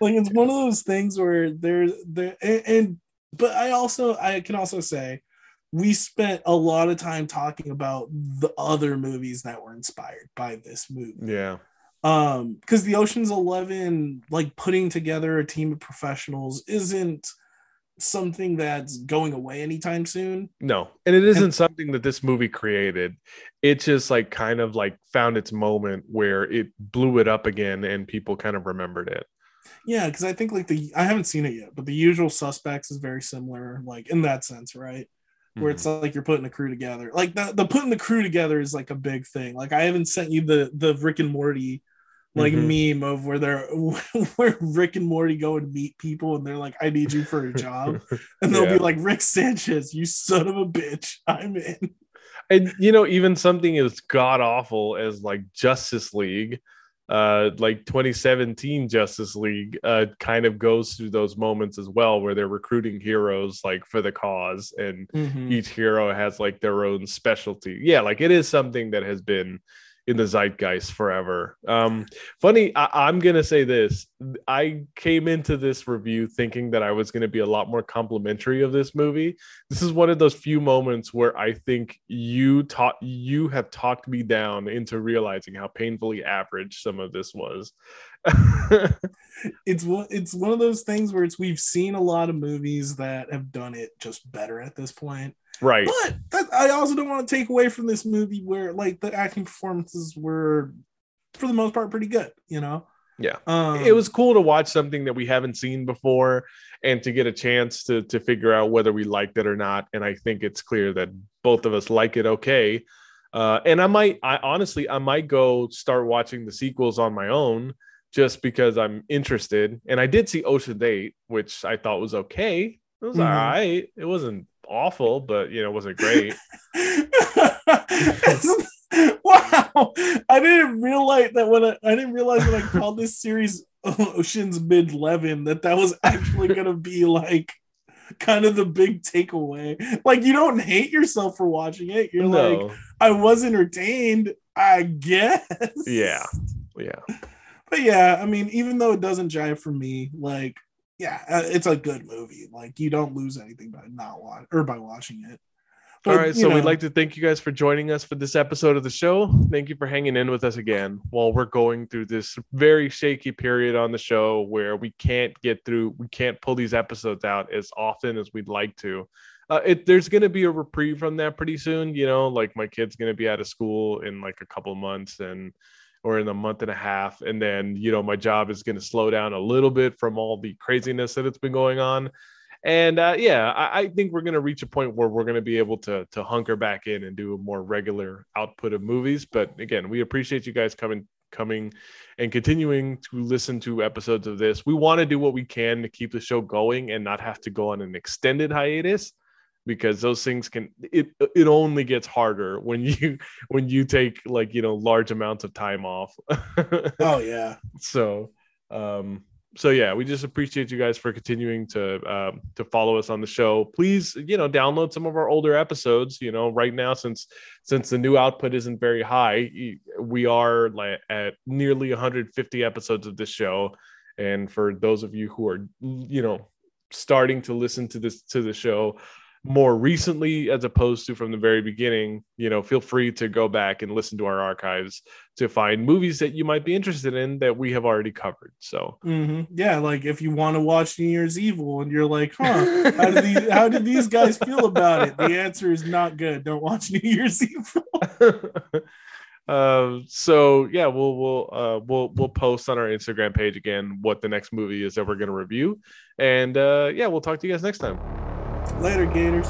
like it's one of those things where there's there and, and but I also I can also say we spent a lot of time talking about the other movies that were inspired by this movie. Yeah. Um, because the Ocean's Eleven, like putting together a team of professionals, isn't something that's going away anytime soon. No, and it isn't and, something that this movie created. It just like kind of like found its moment where it blew it up again and people kind of remembered it. Yeah, because I think like the I haven't seen it yet, but the usual suspects is very similar, like in that sense, right? Where it's mm-hmm. like you're putting a crew together. Like the, the putting the crew together is like a big thing. Like I haven't sent you the the Rick and Morty like mm-hmm. meme of where they're (laughs) where Rick and Morty go and meet people and they're like, I need you for a job. (laughs) And they'll yeah. be like, Rick Sanchez, you son of a bitch, I'm in. And you know, even something as god awful as like Justice League, uh, like 2017 Justice League, uh, kind of goes through those moments as well, where they're recruiting heroes like for the cause, and mm-hmm. each hero has like their own specialty. Yeah, like it is something that has been in the zeitgeist forever. Um, funny, I, am gonna say this. I came into this review thinking that I was gonna be a lot more complimentary of this movie. This is one of those few moments where I think you taught you have talked me down into realizing how painfully average some of this was. it's one it's one of those things where it's we've seen a lot of movies that have done it just better at this point Right. But that, I also don't want to take away from this movie where like the acting performances were for the most part pretty good, you know? Yeah. Um, it was cool to watch something that we haven't seen before and to get a chance to to figure out whether we liked it or not. And I think it's clear that both of us like it okay. Uh, and I might, I honestly, I might go start watching the sequels on my own just because I'm interested. And I did see Ocean Eight, which I thought was okay. It was mm-hmm. all right. It wasn't awful, but you know, wasn't great. (laughs) wow, I didn't realize that when I, I didn't realize when I (laughs) called this series Ocean's Mid Eleven that that was actually gonna be like kind of the big takeaway. Like you don't hate yourself for watching it. You're no. like, I was entertained, I guess. Yeah. Yeah. But yeah, I mean, even though it doesn't jive for me, like yeah, uh, it's a good movie. Like you don't lose anything by not watch or by watching it. But, All right, so know, we'd like to thank you guys for joining us for this episode of the show. Thank you for hanging in with us again while we're going through this very shaky period on the show where we can't get through, we can't pull these episodes out as often as we'd like to. Uh, it, there's going to be a reprieve from that pretty soon. You know, like my kid's going to be out of school in like a couple months, and or in a month and a half and then you know my job is going to slow down a little bit from all the craziness that it's been going on. And uh, yeah I, I, think we're going to reach a point where we're going to be able to to hunker back in and do a more regular output of movies. But again we appreciate you guys coming coming and continuing to listen to episodes of this. We want to do what we can to keep the show going and not have to go on an extended hiatus because those things can it it only gets harder when you (laughs) when you take like you know large amounts of time off. (laughs) Oh yeah. So um so yeah we just appreciate you guys for continuing to um, to follow us on the show. Please you know download some of our older episodes you know right now since since the new output isn't very high we are like at nearly 150 episodes of this show. And for those of you who are you know starting to listen to this to the show more recently as opposed to from the very beginning, you know, feel free to go back and listen to our archives to find movies that you might be interested in that we have already covered. So, mm-hmm. yeah, like if you want to watch New Year's Evil and you're like, huh, how do (laughs) these how do these guys feel about it? The answer is not good. Don't watch New Year's Evil. uh, (laughs) so yeah, we'll we'll uh, we'll we'll post on our Instagram page again what the next movie is that we're going to review, and uh, yeah, we'll talk to you guys next time. Later, Gators.